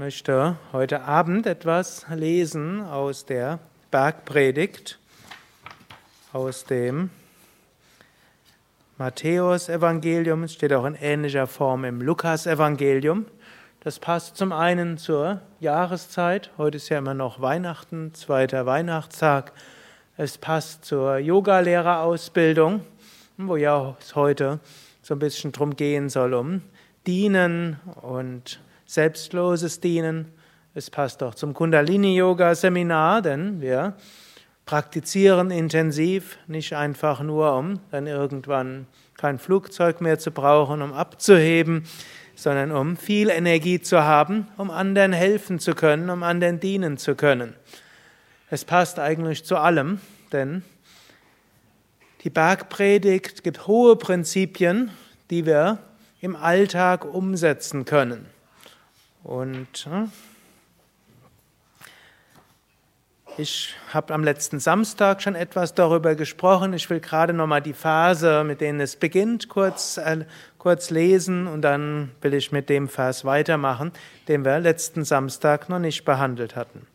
Möchte heute Abend etwas lesen aus der Bergpredigt, aus dem Matthäus-Evangelium. Es steht auch in ähnlicher Form im Lukas-Evangelium. Das passt zum einen zur Jahreszeit. Heute ist ja immer noch Weihnachten, zweiter Weihnachtstag. Es passt zur Yogalehrerausbildung, wo ja es heute so ein bisschen drum gehen soll, um Dienen und selbstloses Dienen. Es passt auch zum Kundalini-Yoga-Seminar, denn wir praktizieren intensiv, nicht einfach nur, um dann irgendwann kein Flugzeug mehr zu brauchen, um abzuheben, sondern um viel Energie zu haben, um anderen helfen zu können, um anderen dienen zu können. Es passt eigentlich zu allem, denn die Bergpredigt gibt hohe Prinzipien, die wir im Alltag umsetzen können. Und hm, ich habe am letzten Samstag schon etwas darüber gesprochen. Ich will gerade nochmal die Phase, mit denen es beginnt, kurz, äh, kurz lesen und dann will ich mit dem Vers weitermachen, den wir letzten Samstag noch nicht behandelt hatten.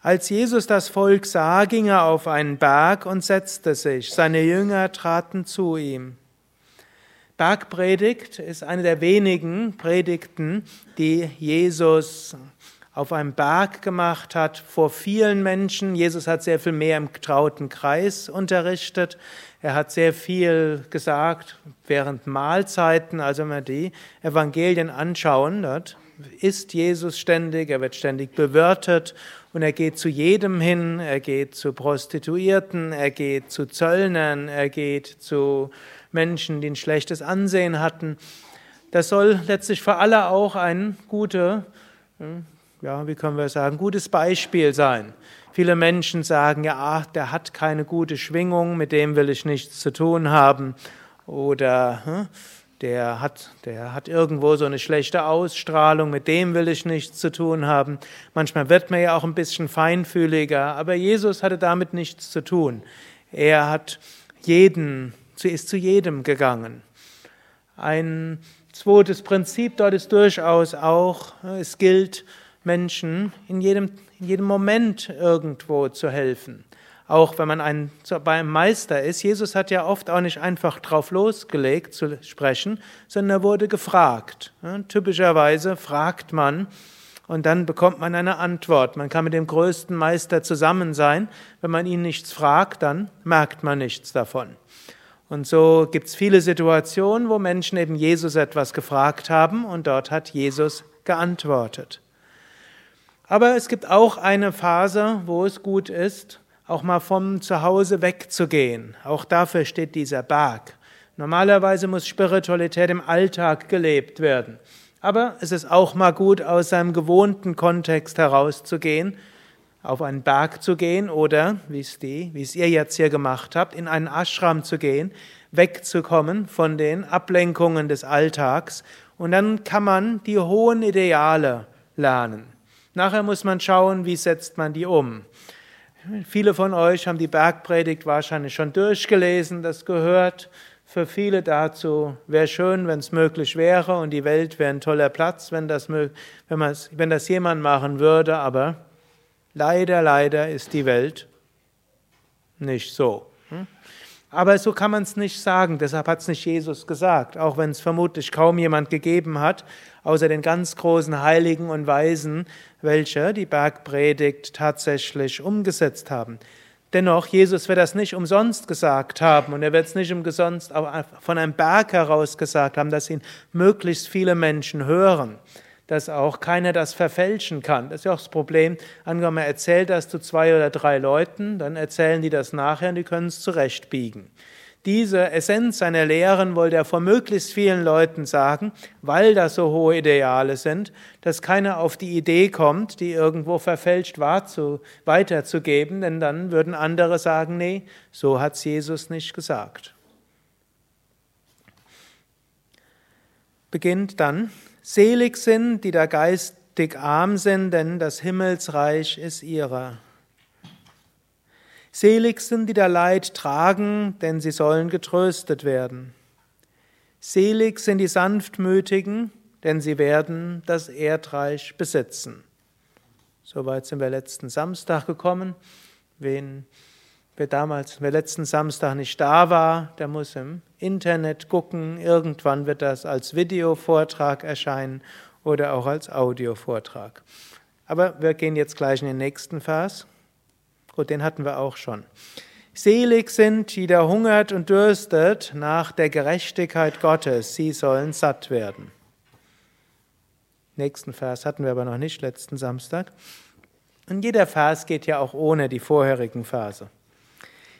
Als Jesus das Volk sah, ging er auf einen Berg und setzte sich. Seine Jünger traten zu ihm. Bergpredigt ist eine der wenigen Predigten, die Jesus auf einem Berg gemacht hat, vor vielen Menschen. Jesus hat sehr viel mehr im getrauten Kreis unterrichtet. Er hat sehr viel gesagt während Mahlzeiten, also wenn wir die Evangelien anschauen, dort ist Jesus ständig, er wird ständig bewirtet und er geht zu jedem hin, er geht zu Prostituierten, er geht zu Zöllnern, er geht zu Menschen, die ein schlechtes Ansehen hatten. Das soll letztlich für alle auch ein gute, ja, wie können wir sagen, gutes Beispiel sein. Viele Menschen sagen, ja, ach, der hat keine gute Schwingung, mit dem will ich nichts zu tun haben. Oder hm, der hat, der hat irgendwo so eine schlechte Ausstrahlung, mit dem will ich nichts zu tun haben. Manchmal wird man ja auch ein bisschen feinfühliger, aber Jesus hatte damit nichts zu tun. Er hat jeden Sie ist zu jedem gegangen. Ein zweites Prinzip dort ist durchaus auch, es gilt, Menschen in jedem, in jedem Moment irgendwo zu helfen. Auch wenn man ein, bei einem Meister ist. Jesus hat ja oft auch nicht einfach drauf losgelegt zu sprechen, sondern er wurde gefragt. Typischerweise fragt man und dann bekommt man eine Antwort. Man kann mit dem größten Meister zusammen sein. Wenn man ihn nichts fragt, dann merkt man nichts davon. Und so gibt es viele Situationen, wo Menschen eben Jesus etwas gefragt haben und dort hat Jesus geantwortet. Aber es gibt auch eine Phase, wo es gut ist, auch mal vom Zuhause wegzugehen. Auch dafür steht dieser Berg. Normalerweise muss Spiritualität im Alltag gelebt werden. Aber es ist auch mal gut, aus seinem gewohnten Kontext herauszugehen auf einen Berg zu gehen oder, wie es, die, wie es ihr jetzt hier gemacht habt, in einen Ashram zu gehen, wegzukommen von den Ablenkungen des Alltags und dann kann man die hohen Ideale lernen. Nachher muss man schauen, wie setzt man die um. Viele von euch haben die Bergpredigt wahrscheinlich schon durchgelesen, das gehört. Für viele dazu wäre schön, wenn es möglich wäre und die Welt wäre ein toller Platz, wenn das, wenn, wenn das jemand machen würde, aber Leider, leider ist die Welt nicht so. Hm? Aber so kann man es nicht sagen, deshalb hat es nicht Jesus gesagt, auch wenn es vermutlich kaum jemand gegeben hat, außer den ganz großen Heiligen und Weisen, welche die Bergpredigt tatsächlich umgesetzt haben. Dennoch, Jesus wird das nicht umsonst gesagt haben und er wird es nicht umsonst von einem Berg heraus gesagt haben, dass ihn möglichst viele Menschen hören dass auch keiner das verfälschen kann. Das ist ja auch das Problem. Angenommen, er erzählt das zu zwei oder drei Leuten, dann erzählen die das nachher und die können es zurechtbiegen. Diese Essenz seiner Lehren wollte er vor möglichst vielen Leuten sagen, weil das so hohe Ideale sind, dass keiner auf die Idee kommt, die irgendwo verfälscht war, zu, weiterzugeben, denn dann würden andere sagen, nee, so hat's Jesus nicht gesagt. Beginnt dann Selig sind, die da geistig arm sind, denn das Himmelsreich ist ihrer. Selig sind, die da Leid tragen, denn sie sollen getröstet werden. Selig sind die Sanftmütigen, denn sie werden das Erdreich besitzen. Soweit sind wir letzten Samstag gekommen. Wen wer damals, wer letzten Samstag nicht da war, der muss im Internet gucken. Irgendwann wird das als Videovortrag erscheinen oder auch als Audiovortrag. Aber wir gehen jetzt gleich in den nächsten Vers. Gut, den hatten wir auch schon. Selig sind, die da hungert und dürstet nach der Gerechtigkeit Gottes, sie sollen satt werden. Nächsten Vers hatten wir aber noch nicht letzten Samstag. Und jeder Vers geht ja auch ohne die vorherigen Verse.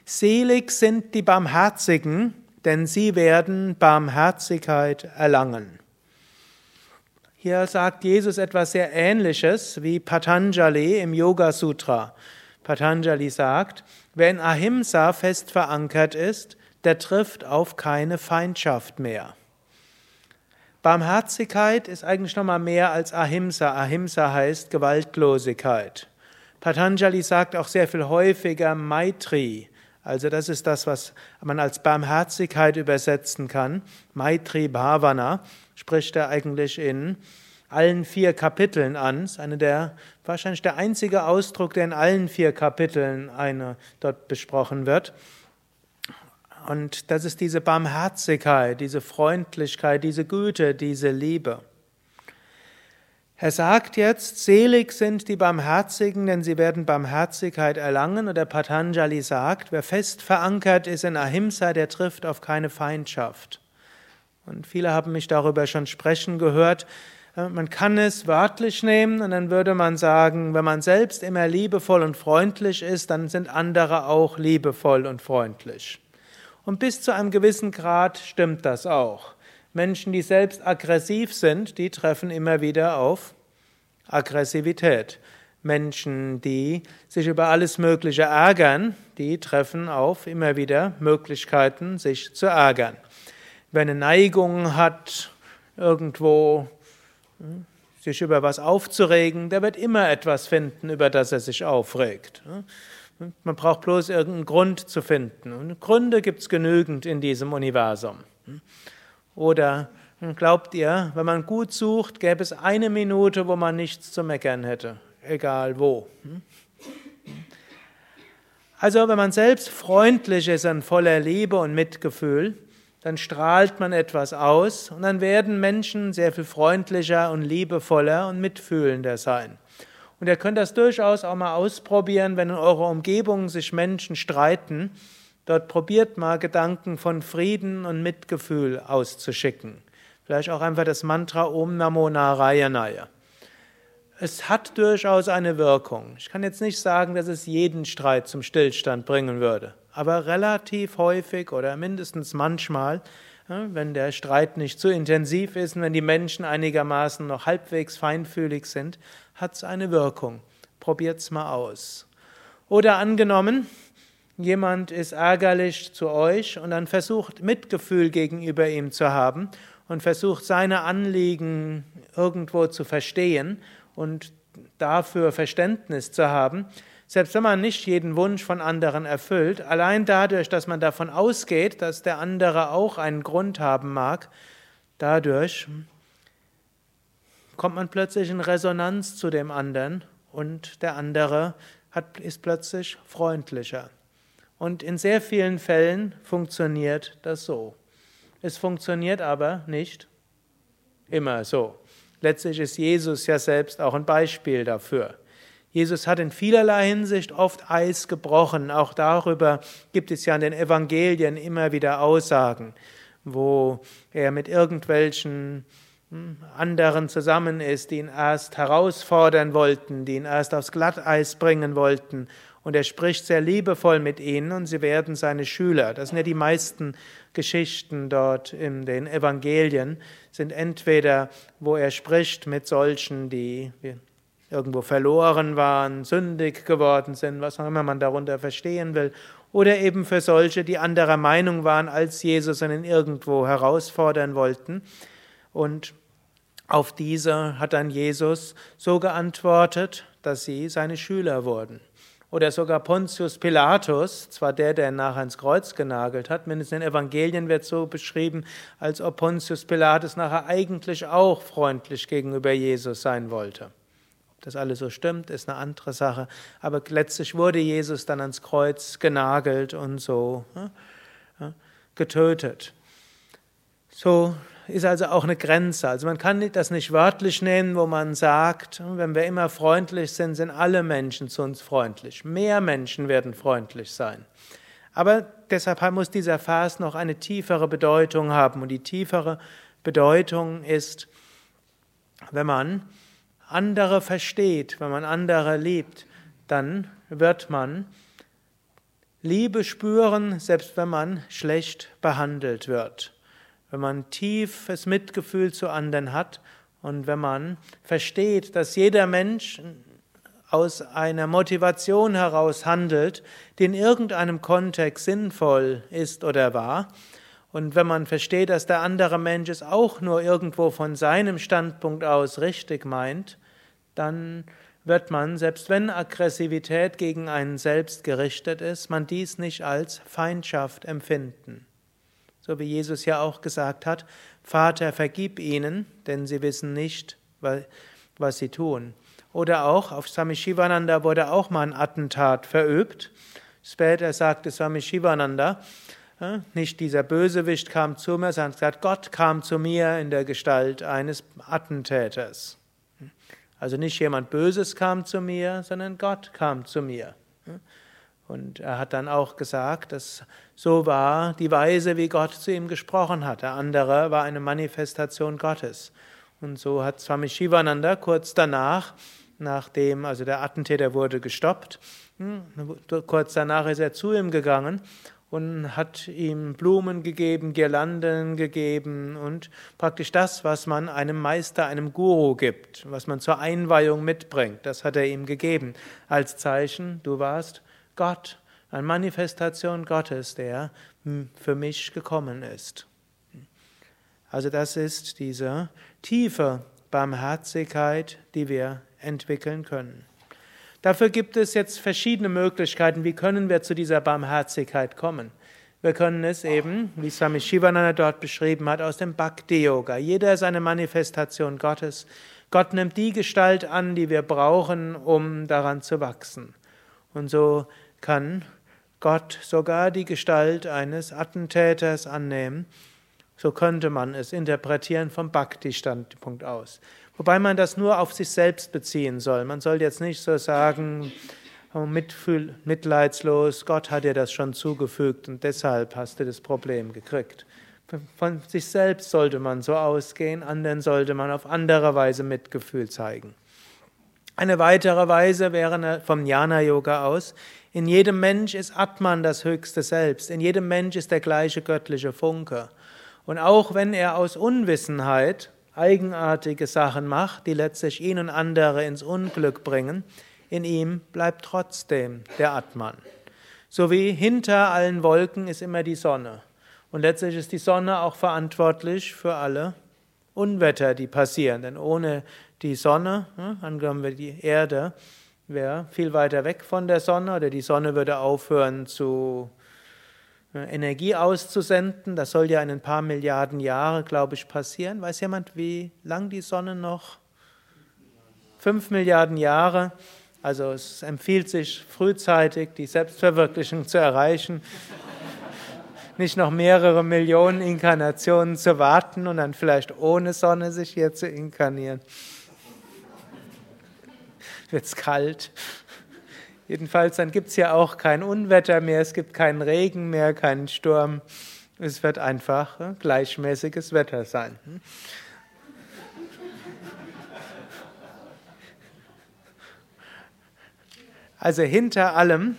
Selig sind die Barmherzigen, denn sie werden Barmherzigkeit erlangen. Hier sagt Jesus etwas sehr Ähnliches wie Patanjali im Yoga Sutra. Patanjali sagt, wer in Ahimsa fest verankert ist, der trifft auf keine Feindschaft mehr. Barmherzigkeit ist eigentlich nochmal mehr als Ahimsa. Ahimsa heißt Gewaltlosigkeit. Patanjali sagt auch sehr viel häufiger Maitri. Also das ist das, was man als Barmherzigkeit übersetzen kann. Maitri Bhavana spricht er eigentlich in allen vier Kapiteln an. Das ist eine der, wahrscheinlich der einzige Ausdruck, der in allen vier Kapiteln eine, dort besprochen wird. Und das ist diese Barmherzigkeit, diese Freundlichkeit, diese Güte, diese Liebe. Er sagt jetzt, selig sind die Barmherzigen, denn sie werden Barmherzigkeit erlangen. Und der Patanjali sagt, wer fest verankert ist in Ahimsa, der trifft auf keine Feindschaft. Und viele haben mich darüber schon sprechen gehört. Äh, man kann es wörtlich nehmen und dann würde man sagen, wenn man selbst immer liebevoll und freundlich ist, dann sind andere auch liebevoll und freundlich. Und bis zu einem gewissen Grad stimmt das auch. Menschen, die selbst aggressiv sind, die treffen immer wieder auf Aggressivität. Menschen, die sich über alles Mögliche ärgern, die treffen auf immer wieder Möglichkeiten, sich zu ärgern. Wer eine Neigung hat, irgendwo hm, sich über was aufzuregen, der wird immer etwas finden, über das er sich aufregt. Hm, man braucht bloß irgendeinen Grund zu finden. Und Gründe gibt es genügend in diesem Universum. Hm. Oder glaubt ihr, wenn man gut sucht, gäbe es eine Minute, wo man nichts zu meckern hätte, egal wo. Hm? Also wenn man selbst freundlich ist und voller Liebe und Mitgefühl, dann strahlt man etwas aus und dann werden Menschen sehr viel freundlicher und liebevoller und mitfühlender sein. Und ihr könnt das durchaus auch mal ausprobieren, wenn in eurer Umgebung sich Menschen streiten. Dort probiert mal Gedanken von Frieden und Mitgefühl auszuschicken. Vielleicht auch einfach das Mantra Om Namo Narayanaya. Es hat durchaus eine Wirkung. Ich kann jetzt nicht sagen, dass es jeden Streit zum Stillstand bringen würde, aber relativ häufig oder mindestens manchmal, wenn der Streit nicht zu intensiv ist und wenn die Menschen einigermaßen noch halbwegs feinfühlig sind, hat es eine Wirkung. Probiert's mal aus. Oder angenommen, jemand ist ärgerlich zu euch und dann versucht Mitgefühl gegenüber ihm zu haben und versucht seine Anliegen irgendwo zu verstehen und dafür Verständnis zu haben, selbst wenn man nicht jeden Wunsch von anderen erfüllt, allein dadurch, dass man davon ausgeht, dass der andere auch einen Grund haben mag, dadurch kommt man plötzlich in Resonanz zu dem anderen und der andere hat, ist plötzlich freundlicher. Und in sehr vielen Fällen funktioniert das so. Es funktioniert aber nicht immer so. Letztlich ist Jesus ja selbst auch ein Beispiel dafür. Jesus hat in vielerlei Hinsicht oft Eis gebrochen. Auch darüber gibt es ja in den Evangelien immer wieder Aussagen, wo er mit irgendwelchen hm, anderen zusammen ist, die ihn erst herausfordern wollten, die ihn erst aufs Glatteis bringen wollten und er spricht sehr liebevoll mit ihnen und sie werden seine Schüler. Das sind ja die meisten Geschichten dort in den Evangelien, sind entweder, wo er spricht mit solchen, die irgendwo verloren waren, sündig geworden sind, was auch immer man darunter verstehen will, oder eben für solche, die anderer Meinung waren als Jesus und ihn irgendwo herausfordern wollten. Und auf diese hat dann Jesus so geantwortet, dass sie seine Schüler wurden. Oder sogar Pontius Pilatus, zwar der, der ihn nachher ins Kreuz genagelt hat, mindestens in den Evangelien wird so beschrieben, als ob Pontius Pilatus nachher eigentlich auch freundlich gegenüber Jesus sein wollte. Ob das alles so stimmt, ist eine andere Sache. Aber letztlich wurde Jesus dann ans Kreuz genagelt und so getötet. So ist also auch eine Grenze. Also man kann das nicht wörtlich nehmen, wo man sagt, wenn wir immer freundlich sind, sind alle Menschen zu uns freundlich. Mehr Menschen werden freundlich sein. Aber deshalb muss dieser Vers noch eine tiefere Bedeutung haben. Und die tiefere Bedeutung ist, wenn man andere versteht, wenn man andere liebt, dann wird man Liebe spüren, selbst wenn man schlecht behandelt wird wenn man tiefes Mitgefühl zu anderen hat und wenn man versteht, dass jeder Mensch aus einer Motivation heraus handelt, die in irgendeinem Kontext sinnvoll ist oder war, und wenn man versteht, dass der andere Mensch es auch nur irgendwo von seinem Standpunkt aus richtig meint, dann wird man, selbst wenn Aggressivität gegen einen selbst gerichtet ist, man dies nicht als Feindschaft empfinden so wie Jesus ja auch gesagt hat, Vater, vergib ihnen, denn sie wissen nicht, was sie tun. Oder auch auf Swami Shivananda wurde auch mal ein Attentat verübt. Später sagte Swami Shivananda, äh, nicht dieser Bösewicht kam zu mir, sondern gesagt, Gott kam zu mir in der Gestalt eines Attentäters. Also nicht jemand Böses kam zu mir, sondern Gott kam zu mir. Und er hat dann auch gesagt, dass so war die Weise, wie Gott zu ihm gesprochen hat. Der andere war eine Manifestation Gottes. Und so hat Swami Shivananda kurz danach, nachdem, also der Attentäter wurde gestoppt, hm, kurz danach ist er zu ihm gegangen und hat ihm Blumen gegeben, Girlanden gegeben und praktisch das, was man einem Meister, einem Guru gibt, was man zur Einweihung mitbringt, das hat er ihm gegeben als Zeichen, du warst Gott, eine Manifestation Gottes, der für mich gekommen ist. Also das ist diese tiefe Barmherzigkeit, die wir entwickeln können. Dafür gibt es jetzt verschiedene Möglichkeiten, wie können wir zu dieser Barmherzigkeit kommen. Wir können es eben, wie Swami Shivananda dort beschrieben hat, aus dem Bhakti-Yoga. Jeder ist eine Manifestation Gottes. Gott nimmt die Gestalt an, die wir brauchen, um daran zu wachsen. Und so kann Gott sogar die Gestalt eines Attentäters annehmen. So könnte man es interpretieren vom Bhakti-Standpunkt aus. Wobei man das nur auf sich selbst beziehen soll. Man soll jetzt nicht so sagen, oh, mitleidslos, Gott hat dir das schon zugefügt und deshalb hast du das Problem gekriegt. Von sich selbst sollte man so ausgehen, anderen sollte man auf andere Weise Mitgefühl zeigen. Eine weitere Weise wäre vom Jnana-Yoga aus, in jedem Mensch ist Atman das höchste Selbst. In jedem Mensch ist der gleiche göttliche Funke. Und auch wenn er aus Unwissenheit eigenartige Sachen macht, die letztlich ihn und andere ins Unglück bringen, in ihm bleibt trotzdem der Atman. So wie hinter allen Wolken ist immer die Sonne. Und letztlich ist die Sonne auch verantwortlich für alle Unwetter, die passieren. Denn ohne die Sonne, angenommen wir die Erde, wäre viel weiter weg von der Sonne oder die Sonne würde aufhören zu äh, Energie auszusenden. Das soll ja in ein paar Milliarden Jahre, glaube ich, passieren. Weiß jemand, wie lang die Sonne noch? Fünf Milliarden Jahre. Also es empfiehlt sich frühzeitig die Selbstverwirklichung zu erreichen. Nicht noch mehrere Millionen Inkarnationen zu warten und dann vielleicht ohne Sonne sich hier zu inkarnieren wird es kalt. Jedenfalls, dann gibt es ja auch kein Unwetter mehr, es gibt keinen Regen mehr, keinen Sturm. Es wird einfach gleichmäßiges Wetter sein. Also hinter allem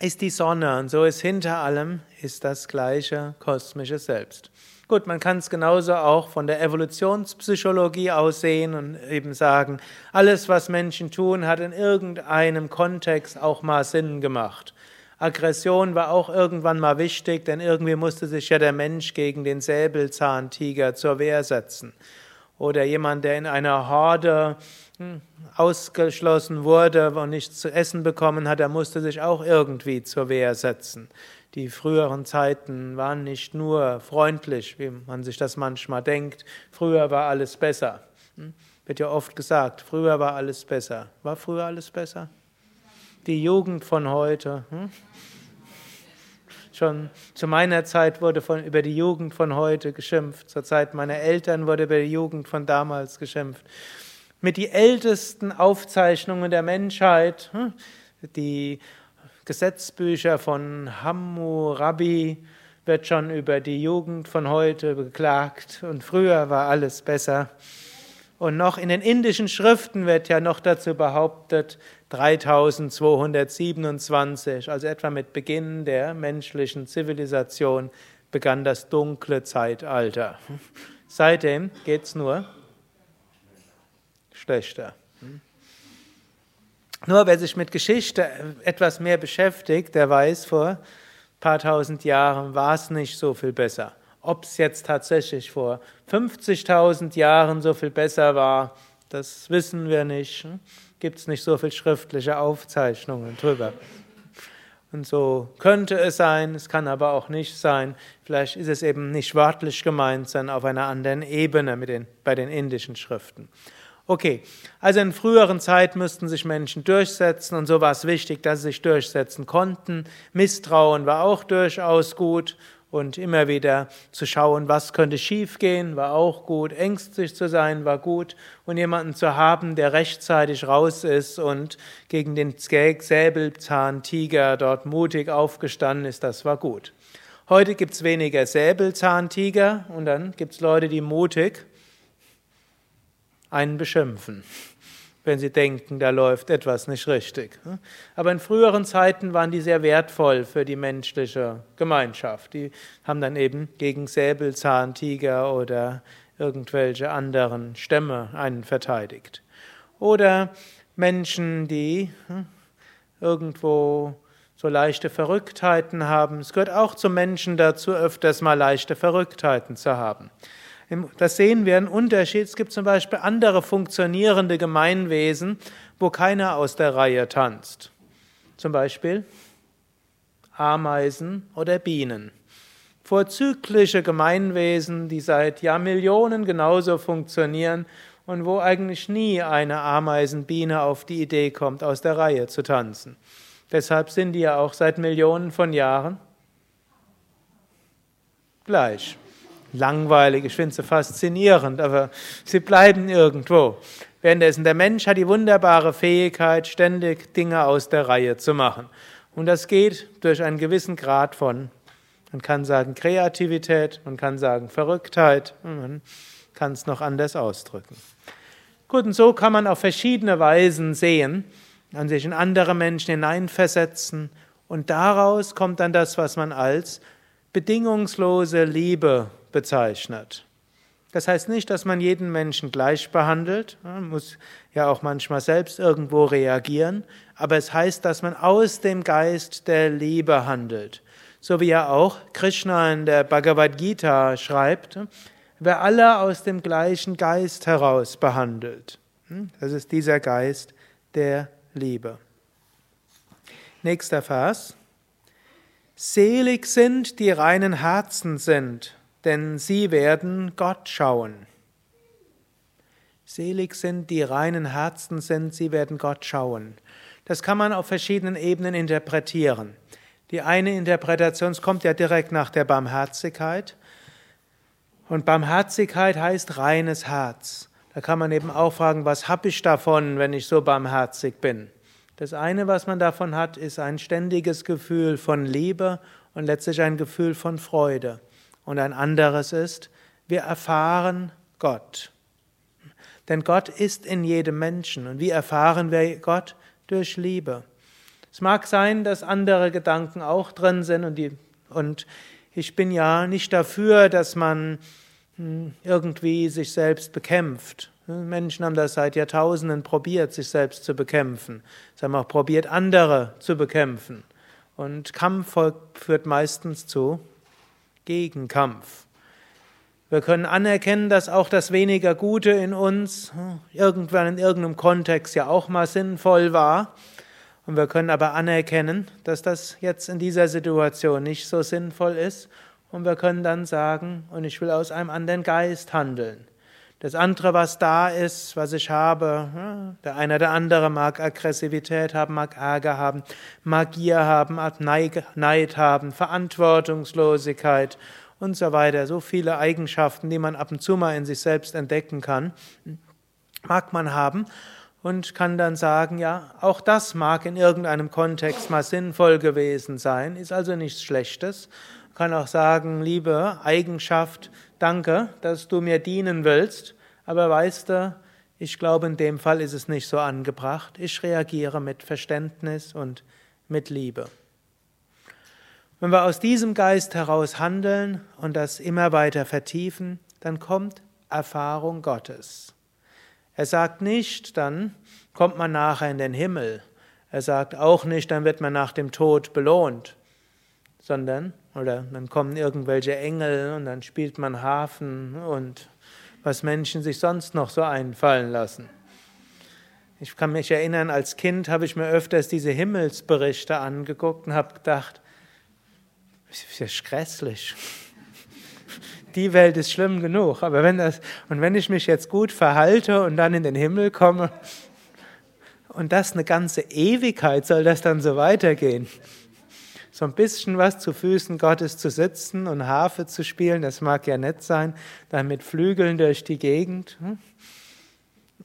ist die Sonne und so ist hinter allem ist das gleiche kosmische Selbst. Gut, man kann es genauso auch von der Evolutionspsychologie aussehen und eben sagen, alles, was Menschen tun, hat in irgendeinem Kontext auch mal Sinn gemacht. Aggression war auch irgendwann mal wichtig, denn irgendwie musste sich ja der Mensch gegen den Säbelzahntiger zur Wehr setzen. oder jemand, der in einer Horde ausgeschlossen wurde und nichts zu essen bekommen hat, der musste sich auch irgendwie zur Wehr setzen. Die früheren Zeiten waren nicht nur freundlich, wie man sich das manchmal denkt. Früher war alles besser. Hm? Wird ja oft gesagt, früher war alles besser. War früher alles besser? Die Jugend von heute. Hm? Schon zu meiner Zeit wurde von, über die Jugend von heute geschimpft. Zur Zeit meiner Eltern wurde über die Jugend von damals geschimpft. Mit die ältesten Aufzeichnungen der Menschheit, hm, die Gesetzbücher von Hammurabi, wird schon über die Jugend von heute beklagt und früher war alles besser. Und noch in den indischen Schriften wird ja noch dazu behauptet, 3227, also etwa mit Beginn der menschlichen Zivilisation, begann das dunkle Zeitalter. Seitdem geht es nur schlechter. Nur wer sich mit Geschichte etwas mehr beschäftigt, der weiß, vor ein paar tausend Jahren war es nicht so viel besser. Ob es jetzt tatsächlich vor 50.000 Jahren so viel besser war, das wissen wir nicht. Gibt es nicht so viel schriftliche Aufzeichnungen drüber. Und so könnte es sein, es kann aber auch nicht sein. Vielleicht ist es eben nicht wörtlich gemeint, sondern auf einer anderen Ebene mit den, bei den indischen Schriften. Okay, also in früheren Zeiten müssten sich Menschen durchsetzen und so war es wichtig, dass sie sich durchsetzen konnten. Misstrauen war auch durchaus gut und immer wieder zu schauen, was könnte schiefgehen, war auch gut. Ängstlich zu sein war gut und jemanden zu haben, der rechtzeitig raus ist und gegen den Säbelzahntiger dort mutig aufgestanden ist, das war gut. Heute gibt es weniger Säbelzahntiger und dann gibt es Leute, die mutig einen beschimpfen wenn sie denken, da läuft etwas nicht richtig. Aber in früheren Zeiten waren die sehr wertvoll für die menschliche Gemeinschaft. Die haben dann eben gegen Säbelzahntiger oder irgendwelche anderen Stämme einen verteidigt. Oder Menschen, die hm, irgendwo so leichte Verrücktheiten haben. Es gehört auch zu Menschen dazu, öfters mal leichte Verrücktheiten zu haben. Das sehen wir einen Unterschied. Es gibt zum Beispiel andere funktionierende Gemeinwesen, wo keiner aus der Reihe tanzt. Zum Beispiel Ameisen oder Bienen. Vorzügliche Gemeinwesen, die seit Jahrmillionen genauso funktionieren und wo eigentlich nie eine Ameisenbiene auf die Idee kommt, aus der Reihe zu tanzen. Deshalb sind die ja auch seit Millionen von Jahren gleich langweilig, ich finde sie faszinierend, aber sie bleiben irgendwo. Währenddessen der Mensch hat die wunderbare Fähigkeit, ständig Dinge aus der Reihe zu machen. Und das geht durch einen gewissen Grad von, man kann sagen Kreativität, man kann sagen Verrücktheit, man kann es noch anders ausdrücken. Gut, und so kann man auf verschiedene Weisen sehen, an sich in andere Menschen hineinversetzen und daraus kommt dann das, was man als bedingungslose Liebe bezeichnet. Das heißt nicht, dass man jeden Menschen gleich behandelt, man muss ja auch manchmal selbst irgendwo reagieren, aber es heißt, dass man aus dem Geist der Liebe handelt. So wie ja auch Krishna in der Bhagavad Gita schreibt, wer alle aus dem gleichen Geist heraus behandelt. Das ist dieser Geist der Liebe. Nächster Vers. Selig sind, die reinen Herzen sind, denn sie werden Gott schauen. Selig sind, die reinen Herzen sind, sie werden Gott schauen. Das kann man auf verschiedenen Ebenen interpretieren. Die eine Interpretation kommt ja direkt nach der Barmherzigkeit. Und Barmherzigkeit heißt reines Herz. Da kann man eben auch fragen, was habe ich davon, wenn ich so barmherzig bin? Das eine, was man davon hat, ist ein ständiges Gefühl von Liebe und letztlich ein Gefühl von Freude. Und ein anderes ist, wir erfahren Gott. Denn Gott ist in jedem Menschen. Und wie erfahren wir Gott? Durch Liebe. Es mag sein, dass andere Gedanken auch drin sind und, die, und ich bin ja nicht dafür, dass man hm, irgendwie sich selbst bekämpft. Menschen haben das seit Jahrtausenden probiert, sich selbst zu bekämpfen. Sie haben auch probiert, andere zu bekämpfen. Und Kampf führt meistens zu Gegenkampf. Wir können anerkennen, dass auch das weniger Gute in uns irgendwann in irgendeinem Kontext ja auch mal sinnvoll war. Und wir können aber anerkennen, dass das jetzt in dieser Situation nicht so sinnvoll ist. Und wir können dann sagen, und ich will aus einem anderen Geist handeln. Das andere, was da ist, was ich habe, der eine oder andere mag Aggressivität haben, mag Ärger haben, mag Gier haben, Neid haben, Verantwortungslosigkeit und so weiter. So viele Eigenschaften, die man ab und zu mal in sich selbst entdecken kann, mag man haben und kann dann sagen, ja, auch das mag in irgendeinem Kontext mal sinnvoll gewesen sein, ist also nichts Schlechtes. Kann auch sagen, liebe Eigenschaft, danke, dass du mir dienen willst, aber weißt du, ich glaube, in dem Fall ist es nicht so angebracht. Ich reagiere mit Verständnis und mit Liebe. Wenn wir aus diesem Geist heraus handeln und das immer weiter vertiefen, dann kommt Erfahrung Gottes. Er sagt nicht, dann kommt man nachher in den Himmel. Er sagt auch nicht, dann wird man nach dem Tod belohnt, sondern, oder dann kommen irgendwelche Engel und dann spielt man Hafen und was Menschen sich sonst noch so einfallen lassen. Ich kann mich erinnern, als Kind habe ich mir öfters diese Himmelsberichte angeguckt und habe gedacht, das ist grässlich die Welt ist schlimm genug. Aber wenn das, und wenn ich mich jetzt gut verhalte und dann in den Himmel komme, und das eine ganze Ewigkeit soll das dann so weitergehen. So ein bisschen was zu Füßen Gottes zu sitzen und Harfe zu spielen, das mag ja nett sein, dann mit Flügeln durch die Gegend. Hm?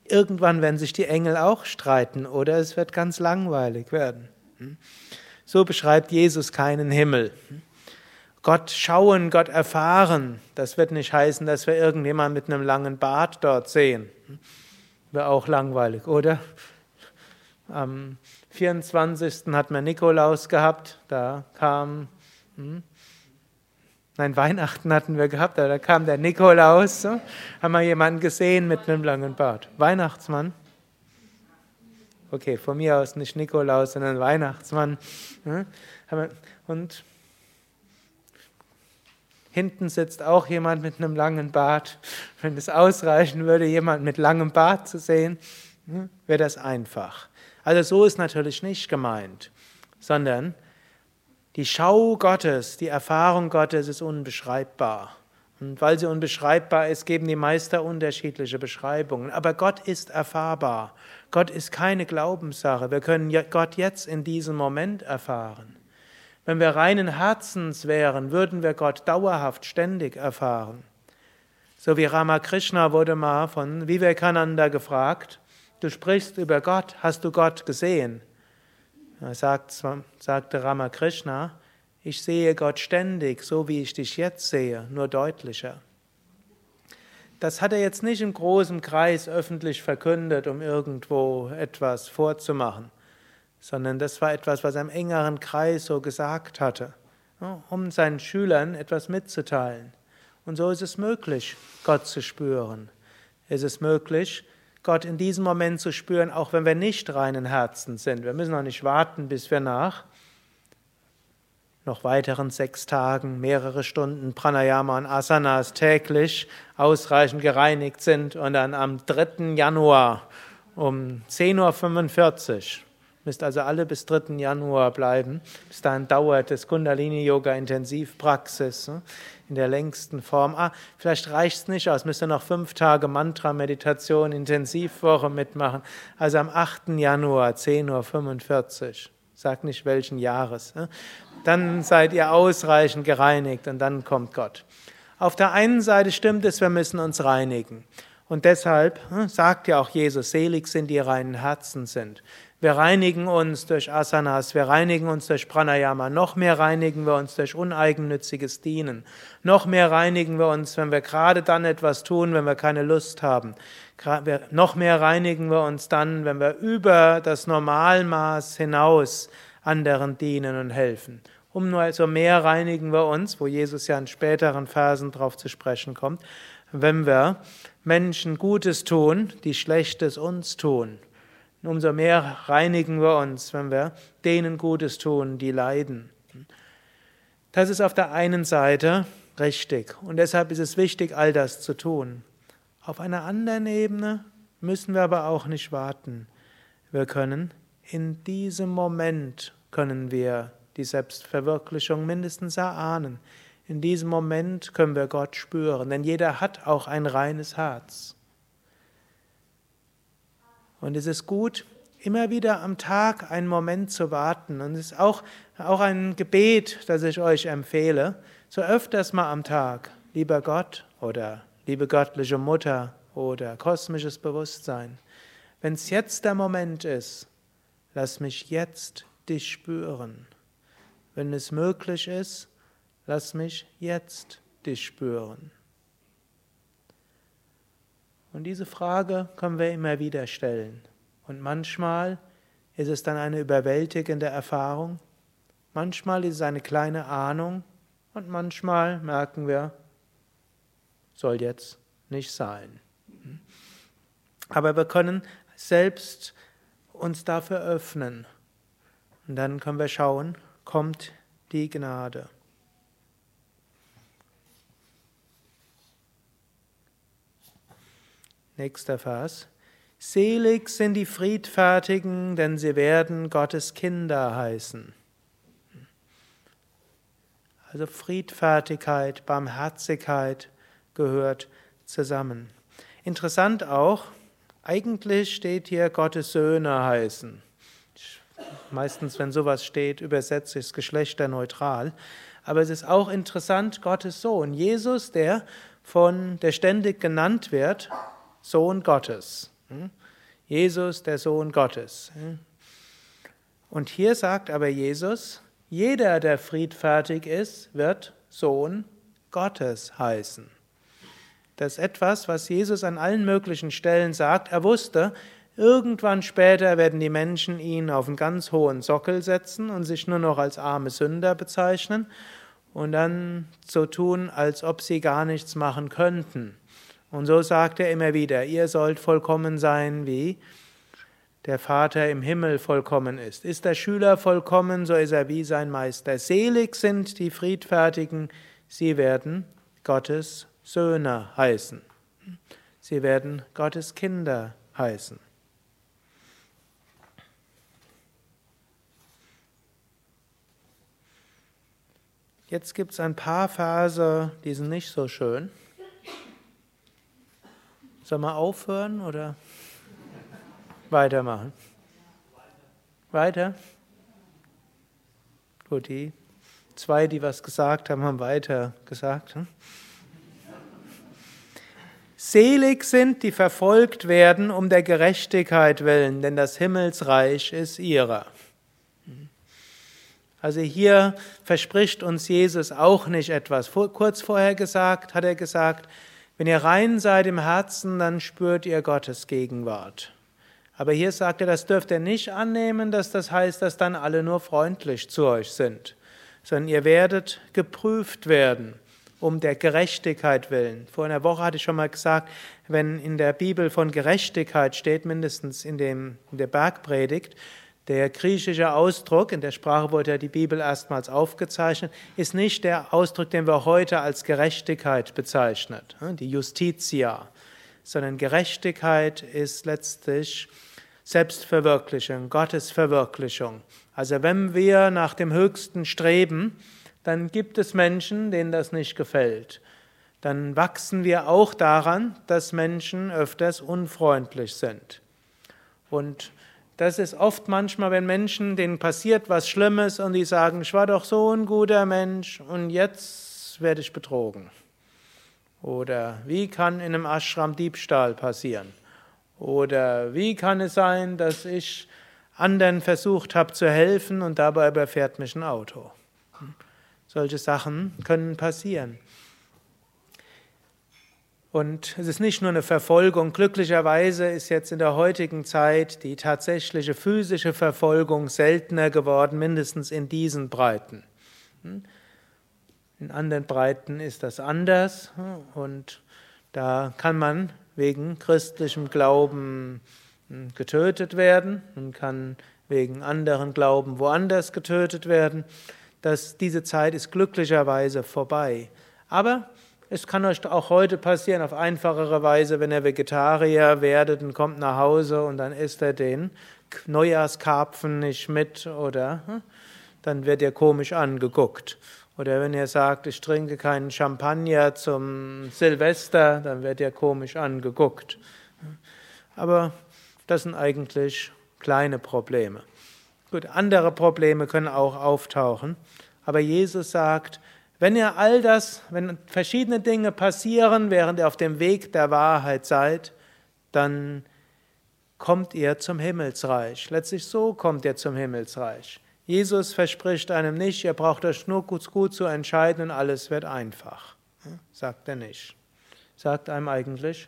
Irgendwann werden sich die Engel auch streiten oder es wird ganz langweilig werden. Hm? So beschreibt Jesus keinen Himmel. Hm? Gott schauen, Gott erfahren, das wird nicht heißen, dass wir irgendjemand mit einem langen Bart dort sehen. Wäre auch langweilig, oder? Am 24. hat man Nikolaus gehabt, da kam, hm, nein, Weihnachten hatten wir gehabt, da kam der Nikolaus, so, haben wir jemanden gesehen mit einem langen Bart. Weihnachtsmann? Okay, von mir aus nicht Nikolaus, sondern Weihnachtsmann. Hm, und Hinten sitzt auch jemand mit einem langen Bart. Wenn es ausreichen würde, jemand mit langem Bart zu sehen, hm, wäre das einfach. Also so ist natürlich nicht gemeint, sondern die Schau Gottes, die Erfahrung Gottes ist unbeschreibbar. Und weil sie unbeschreibbar ist, geben die Meister unterschiedliche Beschreibungen. Aber Gott ist erfahrbar. Gott ist keine Glaubenssache. Wir können Gott jetzt in diesem Moment erfahren. Wenn wir reinen Herzens wären, würden wir Gott dauerhaft, ständig erfahren. So wie Ramakrishna wurde mal von Vivekananda gefragt, du sprichst über Gott, hast du Gott gesehen? Er sagt, sagte Ramakrishna, ich sehe Gott ständig, so wie ich dich jetzt sehe, nur deutlicher. Das hat er jetzt nicht im großen Kreis öffentlich verkündet, um irgendwo etwas vorzumachen sondern das war etwas, was er im engeren Kreis so gesagt hatte, um seinen Schülern etwas mitzuteilen. Und so ist es möglich, Gott zu spüren. Es ist möglich, Gott in diesem Moment zu spüren, auch wenn wir nicht reinen Herzen sind. Wir müssen auch nicht warten, bis wir nach noch weiteren sechs Tagen, mehrere Stunden Pranayama und Asanas täglich ausreichend gereinigt sind und dann am 3. Januar um 10.45 Uhr Müsst also alle bis 3. Januar bleiben. Bis dahin dauert das Kundalini-Yoga-Intensivpraxis ne? in der längsten Form. Ah, vielleicht reicht es nicht aus. Müsst ihr noch fünf Tage Mantra-Meditation, Intensivwoche mitmachen. Also am 8. Januar, 10.45 Uhr. Sag nicht welchen Jahres. Ne? Dann seid ihr ausreichend gereinigt und dann kommt Gott. Auf der einen Seite stimmt es, wir müssen uns reinigen. Und deshalb ne, sagt ja auch Jesus, selig sind die reinen Herzen sind. Wir reinigen uns durch Asanas, wir reinigen uns durch Pranayama, noch mehr reinigen wir uns durch uneigennütziges Dienen, noch mehr reinigen wir uns, wenn wir gerade dann etwas tun, wenn wir keine Lust haben. Noch mehr reinigen wir uns dann, wenn wir über das Normalmaß hinaus anderen dienen und helfen. Umso also mehr reinigen wir uns, wo Jesus ja in späteren Versen darauf zu sprechen kommt, wenn wir Menschen Gutes tun, die Schlechtes uns tun umso mehr reinigen wir uns, wenn wir denen Gutes tun, die leiden. Das ist auf der einen Seite richtig. Und deshalb ist es wichtig, all das zu tun. Auf einer anderen Ebene müssen wir aber auch nicht warten. Wir können in diesem Moment können wir die Selbstverwirklichung mindestens erahnen. In diesem Moment können wir Gott spüren, denn jeder hat auch ein reines Herz. Und es ist gut, immer wieder am Tag einen Moment zu warten. Und es ist auch, auch ein Gebet, das ich euch empfehle, so öfters mal am Tag. Lieber Gott oder liebe göttliche Mutter oder kosmisches Bewusstsein, wenn es jetzt der Moment ist, lass mich jetzt dich spüren. Wenn es möglich ist, lass mich jetzt dich spüren. Und diese Frage können wir immer wieder stellen. Und manchmal ist es dann eine überwältigende Erfahrung, manchmal ist es eine kleine Ahnung und manchmal merken wir, soll jetzt nicht sein. Aber wir können selbst uns dafür öffnen. Und dann können wir schauen, kommt die Gnade. Nächster Vers. Selig sind die Friedfertigen, denn sie werden Gottes Kinder heißen. Also Friedfertigkeit, Barmherzigkeit gehört zusammen. Interessant auch, eigentlich steht hier Gottes Söhne heißen. Meistens, wenn sowas steht, übersetze ich es geschlechterneutral. Aber es ist auch interessant, Gottes Sohn. Jesus, der von, der ständig genannt wird, Sohn Gottes. Hm? Jesus, der Sohn Gottes. Hm? Und hier sagt aber Jesus, jeder, der friedfertig ist, wird Sohn Gottes heißen. Das ist etwas, was Jesus an allen möglichen Stellen sagt. Er wusste, irgendwann später werden die Menschen ihn auf einen ganz hohen Sockel setzen und sich nur noch als arme Sünder bezeichnen und dann so tun, als ob sie gar nichts machen könnten. Und so sagt er immer wieder, ihr sollt vollkommen sein, wie der Vater im Himmel vollkommen ist. Ist der Schüler vollkommen, so ist er wie sein Meister. Selig sind die Friedfertigen, sie werden Gottes Söhne heißen. Sie werden Gottes Kinder heißen. Jetzt gibt es ein paar Verse, die sind nicht so schön. Soll man aufhören oder weitermachen? Weiter? Gut, die zwei, die was gesagt haben, haben weiter gesagt. Hm? Selig sind, die verfolgt werden um der Gerechtigkeit willen, denn das Himmelsreich ist ihrer. Also hier verspricht uns Jesus auch nicht etwas. Kurz vorher gesagt, hat er gesagt, wenn ihr rein seid im Herzen, dann spürt ihr Gottes Gegenwart. Aber hier sagt er, das dürft ihr nicht annehmen, dass das heißt, dass dann alle nur freundlich zu euch sind, sondern ihr werdet geprüft werden, um der Gerechtigkeit willen. Vor einer Woche hatte ich schon mal gesagt, wenn in der Bibel von Gerechtigkeit steht, mindestens in, dem, in der Bergpredigt, der griechische Ausdruck, in der Sprache wurde ja die Bibel erstmals aufgezeichnet, ist nicht der Ausdruck, den wir heute als Gerechtigkeit bezeichnet, hm, die Justitia, sondern Gerechtigkeit ist letztlich Selbstverwirklichung, Gottesverwirklichung. Also wenn wir nach dem Höchsten streben, dann gibt es Menschen, denen das nicht gefällt. Dann wachsen wir auch daran, dass Menschen öfters unfreundlich sind. Und das ist oft manchmal, wenn Menschen, denen passiert was Schlimmes und die sagen, ich war doch so ein guter Mensch und jetzt werde ich betrogen. Oder wie kann in einem Ashram Diebstahl passieren? Oder wie kann es sein, dass ich anderen versucht habe zu helfen und dabei überfährt mich ein Auto? Solche Sachen können passieren. Und es ist nicht nur eine Verfolgung. Glücklicherweise ist jetzt in der heutigen Zeit die tatsächliche physische Verfolgung seltener geworden, mindestens in diesen Breiten. Hm? In anderen Breiten ist das anders und da kann man wegen christlichem Glauben hm, getötet werden und kann wegen anderen Glauben woanders getötet werden. Das, diese Zeit ist glücklicherweise vorbei. Aber es kann euch auch heute passieren, auf einfachere Weise, wenn ihr Vegetarier werdet und kommt nach Hause und dann isst er den Neujahrskarpfen nicht mit oder hm, dann wird ihr komisch angeguckt. Oder wenn ihr sagt, ich trinke keinen Champagner zum Silvester, dann wird ihr komisch angeguckt. Aber das sind eigentlich kleine Probleme. Gut, andere Probleme können auch auftauchen. Aber Jesus sagt, wenn ihr all das, wenn verschiedene Dinge passieren, während ihr auf dem Weg der Wahrheit seid, dann kommt ihr zum Himmelsreich. Letztlich so kommt ihr zum Himmelsreich. Jesus verspricht einem nicht, ihr braucht euch nur gut, zu entscheiden und alles wird einfach. Sagt er nicht. Sagt einem eigentlich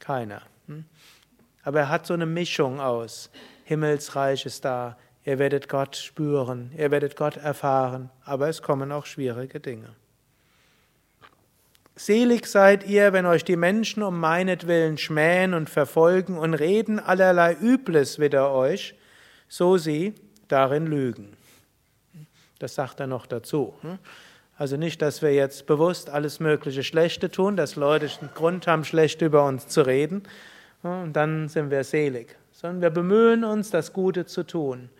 keiner. Hm? Aber er hat so eine Mischung aus. Himmelsreich ist da, ihr werdet Gott spüren, ihr werdet Gott erfahren, aber es kommen auch schwierige Dinge. Selig seid ihr, wenn euch die Menschen um meinetwillen schmähen und verfolgen und reden allerlei Übles wider euch, so sie darin lügen. Das sagt er noch dazu. Also nicht, dass wir jetzt bewusst alles mögliche Schlechte tun, dass Leute einen Grund haben, schlecht über uns zu reden, und dann sind wir selig, sondern wir bemühen uns, das Gute zu tun.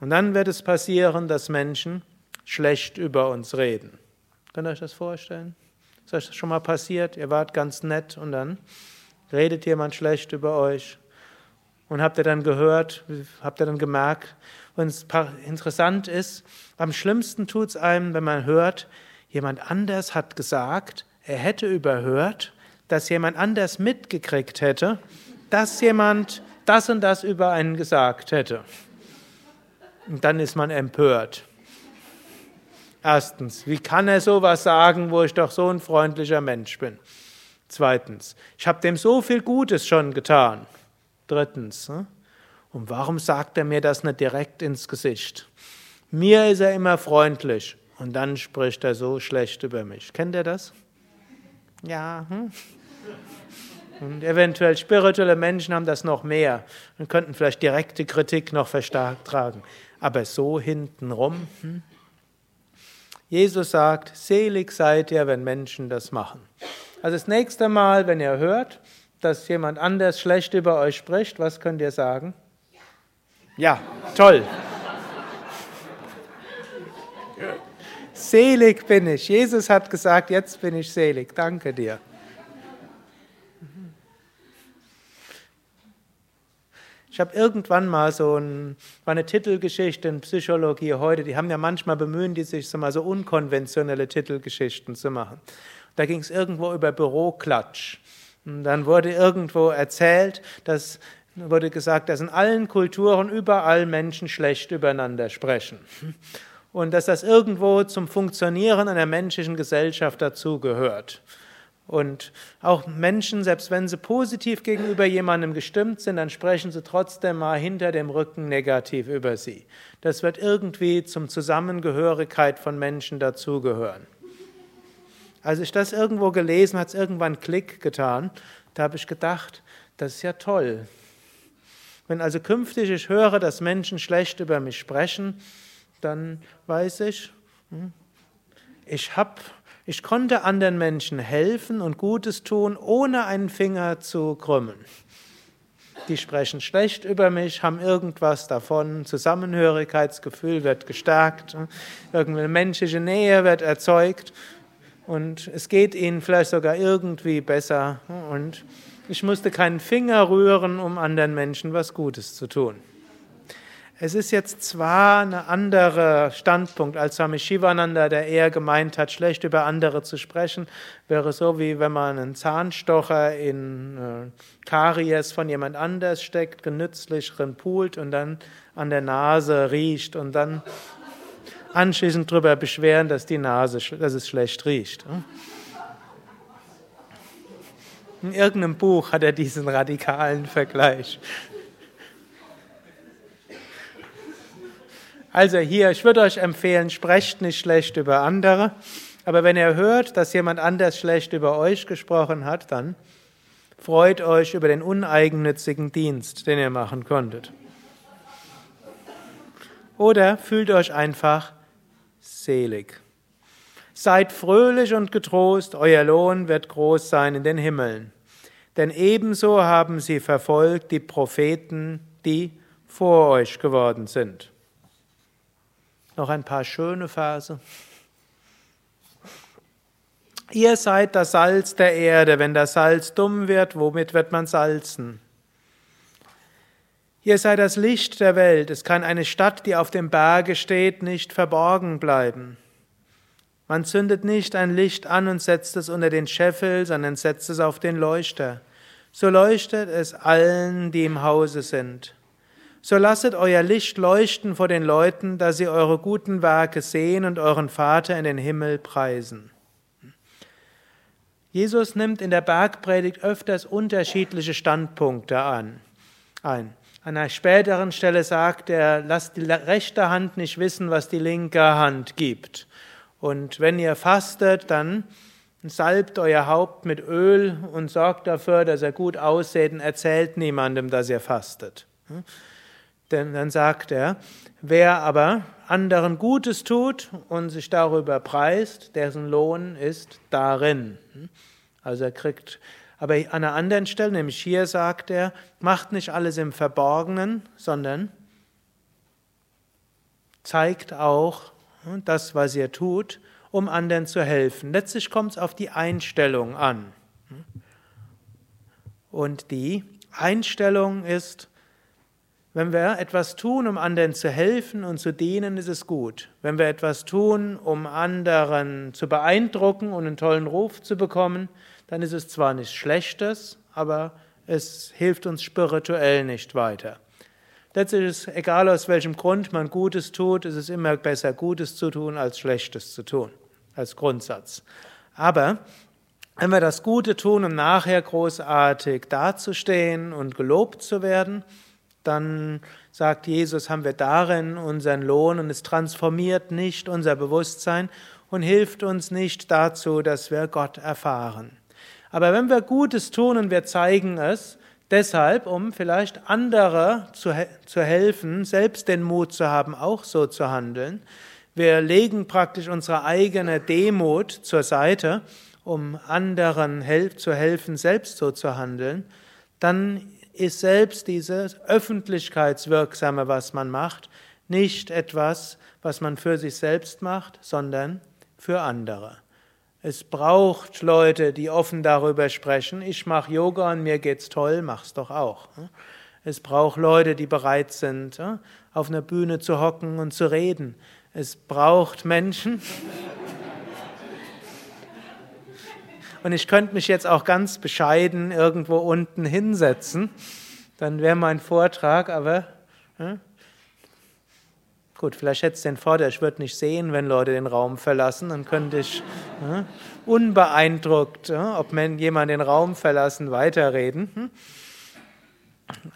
Und dann wird es passieren, dass Menschen schlecht über uns reden. Könnt ihr euch das vorstellen? Ist euch das schon mal passiert? Ihr wart ganz nett und dann redet jemand schlecht über euch. Und habt ihr dann gehört, habt ihr dann gemerkt, und es interessant ist, am schlimmsten tut es einem, wenn man hört, jemand anders hat gesagt, er hätte überhört, dass jemand anders mitgekriegt hätte, dass jemand das und das über einen gesagt hätte. Und dann ist man empört. Erstens, wie kann er sowas sagen, wo ich doch so ein freundlicher Mensch bin? Zweitens, ich habe dem so viel Gutes schon getan. Drittens, ne? und warum sagt er mir das nicht direkt ins Gesicht? Mir ist er immer freundlich und dann spricht er so schlecht über mich. Kennt ihr das? Ja. Hm? Und eventuell spirituelle Menschen haben das noch mehr und könnten vielleicht direkte Kritik noch verstärkt tragen. Aber so hintenrum. Hm? Jesus sagt, selig seid ihr, wenn Menschen das machen. Also das nächste Mal, wenn ihr hört, dass jemand anders schlecht über euch spricht, was könnt ihr sagen? Ja, toll. Selig bin ich. Jesus hat gesagt, jetzt bin ich selig. Danke dir. Ich habe irgendwann mal so ein, war eine Titelgeschichte in Psychologie heute, die haben ja manchmal bemühen, die sich so mal so unkonventionelle Titelgeschichten zu machen. Da ging es irgendwo über Büroklatsch. Und dann wurde irgendwo erzählt, dass wurde gesagt, dass in allen Kulturen überall Menschen schlecht übereinander sprechen. Und dass das irgendwo zum Funktionieren einer menschlichen Gesellschaft dazugehört. Und auch Menschen, selbst wenn sie positiv gegenüber jemandem gestimmt sind, dann sprechen sie trotzdem mal hinter dem Rücken negativ über sie. Das wird irgendwie zum Zusammengehörigkeit von Menschen dazugehören. Als ich das irgendwo gelesen, hat es irgendwann Klick getan. Da habe ich gedacht, das ist ja toll. Wenn also künftig ich höre, dass Menschen schlecht über mich sprechen, dann weiß ich, hm, ich habe ich konnte anderen Menschen helfen und Gutes tun, ohne einen Finger zu krümmen. Die sprechen schlecht über mich, haben irgendwas davon, Zusammenhörigkeitsgefühl wird gestärkt, irgendeine menschliche Nähe wird erzeugt und es geht ihnen vielleicht sogar irgendwie besser und ich musste keinen Finger rühren, um anderen Menschen was Gutes zu tun. Es ist jetzt zwar ein anderer Standpunkt als Swami Shivananda, der eher gemeint hat, schlecht über andere zu sprechen, wäre so wie wenn man einen Zahnstocher in äh, Karies von jemand anders steckt, genützlich pult und dann an der Nase riecht und dann anschließend darüber beschweren, dass die Nase, dass es schlecht riecht. In irgendeinem Buch hat er diesen radikalen Vergleich. Also hier, ich würde euch empfehlen, sprecht nicht schlecht über andere, aber wenn ihr hört, dass jemand anders schlecht über euch gesprochen hat, dann freut euch über den uneigennützigen Dienst, den ihr machen konntet. Oder fühlt euch einfach selig. Seid fröhlich und getrost, euer Lohn wird groß sein in den Himmeln. Denn ebenso haben sie verfolgt die Propheten, die vor euch geworden sind. Noch ein paar schöne Verse. Ihr seid das Salz der Erde. Wenn das Salz dumm wird, womit wird man salzen? Ihr seid das Licht der Welt. Es kann eine Stadt, die auf dem Berge steht, nicht verborgen bleiben. Man zündet nicht ein Licht an und setzt es unter den Scheffel, sondern setzt es auf den Leuchter. So leuchtet es allen, die im Hause sind. So lasset euer Licht leuchten vor den Leuten, dass sie eure guten Werke sehen und euren Vater in den Himmel preisen. Jesus nimmt in der Bergpredigt öfters unterschiedliche Standpunkte an, ein. An einer späteren Stelle sagt er, lasst die rechte Hand nicht wissen, was die linke Hand gibt. Und wenn ihr fastet, dann salbt euer Haupt mit Öl und sorgt dafür, dass er gut aussieht und erzählt niemandem, dass ihr fastet. Denn dann sagt er, wer aber anderen Gutes tut und sich darüber preist, dessen Lohn ist darin. Also er kriegt aber an einer anderen Stelle, nämlich hier sagt er, macht nicht alles im Verborgenen, sondern zeigt auch das, was ihr tut, um anderen zu helfen. Letztlich kommt es auf die Einstellung an. Und die Einstellung ist, wenn wir etwas tun, um anderen zu helfen und zu dienen, ist es gut. Wenn wir etwas tun, um anderen zu beeindrucken und einen tollen Ruf zu bekommen, dann ist es zwar nichts Schlechtes, aber es hilft uns spirituell nicht weiter. Letztlich ist egal aus welchem Grund man Gutes tut, ist es immer besser, Gutes zu tun, als Schlechtes zu tun, als Grundsatz. Aber wenn wir das Gute tun, um nachher großartig dazustehen und gelobt zu werden, dann sagt Jesus, haben wir darin unseren Lohn und es transformiert nicht unser Bewusstsein und hilft uns nicht dazu, dass wir Gott erfahren. Aber wenn wir Gutes tun und wir zeigen es, deshalb, um vielleicht andere zu, zu helfen, selbst den Mut zu haben, auch so zu handeln, wir legen praktisch unsere eigene Demut zur Seite, um anderen helf zu helfen, selbst so zu handeln, dann ist selbst dieses Öffentlichkeitswirksame, was man macht, nicht etwas, was man für sich selbst macht, sondern für andere. Es braucht Leute, die offen darüber sprechen. Ich mache Yoga und mir geht's toll, mach's doch auch. Es braucht Leute, die bereit sind, auf einer Bühne zu hocken und zu reden. Es braucht Menschen. Und ich könnte mich jetzt auch ganz bescheiden irgendwo unten hinsetzen. Dann wäre mein Vortrag, aber Gut, vielleicht hätte es den Vorteil, ich würde nicht sehen, wenn Leute den Raum verlassen, dann könnte ich äh, unbeeindruckt, äh, ob jemand den Raum verlassen, weiterreden. Hm?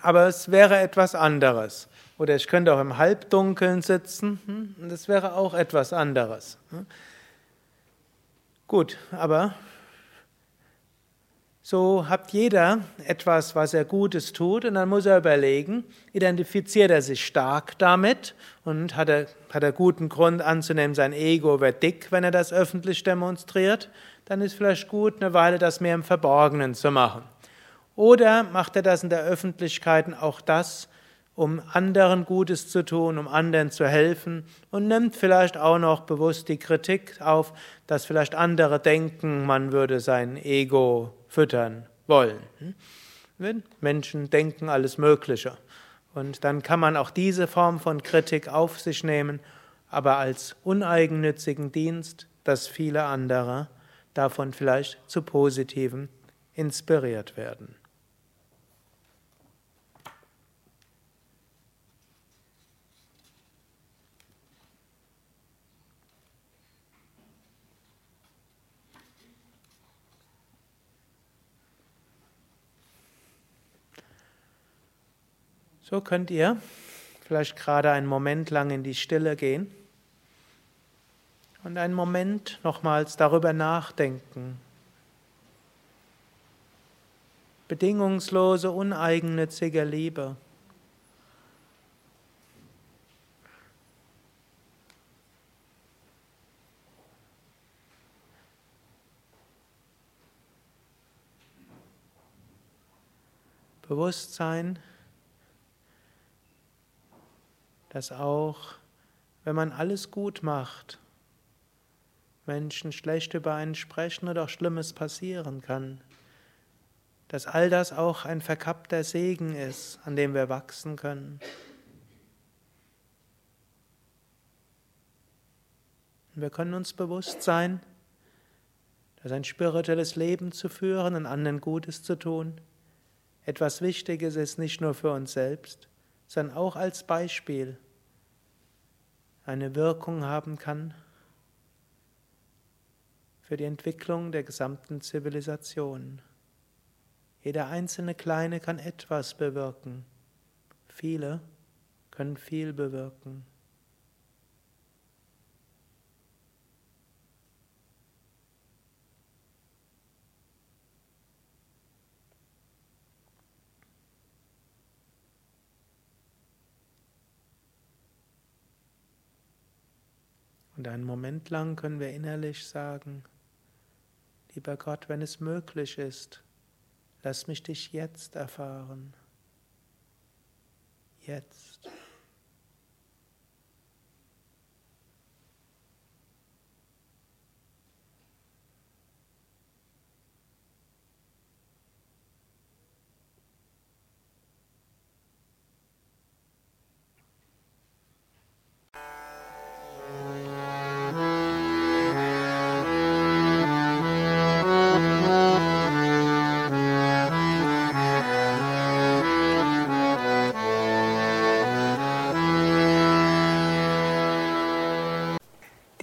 Aber es wäre etwas anderes. Oder ich könnte auch im Halbdunkeln sitzen, hm? das wäre auch etwas anderes. Hm? Gut, aber so hat jeder etwas, was er Gutes tut, und dann muss er überlegen, identifiziert er sich stark damit und hat er, hat er guten Grund anzunehmen, sein Ego wird dick, wenn er das öffentlich demonstriert, dann ist vielleicht gut, eine Weile das mehr im Verborgenen zu machen. Oder macht er das in der Öffentlichkeit auch das, um anderen Gutes zu tun, um anderen zu helfen und nimmt vielleicht auch noch bewusst die Kritik auf, dass vielleicht andere denken, man würde sein Ego füttern wollen. Hm? Menschen denken alles Mögliche. Und dann kann man auch diese Form von Kritik auf sich nehmen, aber als uneigennützigen Dienst, dass viele andere davon vielleicht zu Positiven inspiriert werden. So könnt ihr vielleicht gerade einen Moment lang in die Stille gehen und einen Moment nochmals darüber nachdenken. Bedingungslose, uneigennützige Liebe. Bewusstsein dass auch, wenn man alles gut macht, Menschen schlecht über einen sprechen oder auch Schlimmes passieren kann, dass all das auch ein verkappter Segen ist, an dem wir wachsen können. Wir können uns bewusst sein, dass ein spirituelles Leben zu führen und anderen Gutes zu tun, etwas Wichtiges ist nicht nur für uns selbst, sondern auch als Beispiel eine Wirkung haben kann für die Entwicklung der gesamten Zivilisation. Jeder einzelne Kleine kann etwas bewirken. Viele können viel bewirken. Und einen Moment lang können wir innerlich sagen, lieber Gott, wenn es möglich ist, lass mich dich jetzt erfahren. Jetzt.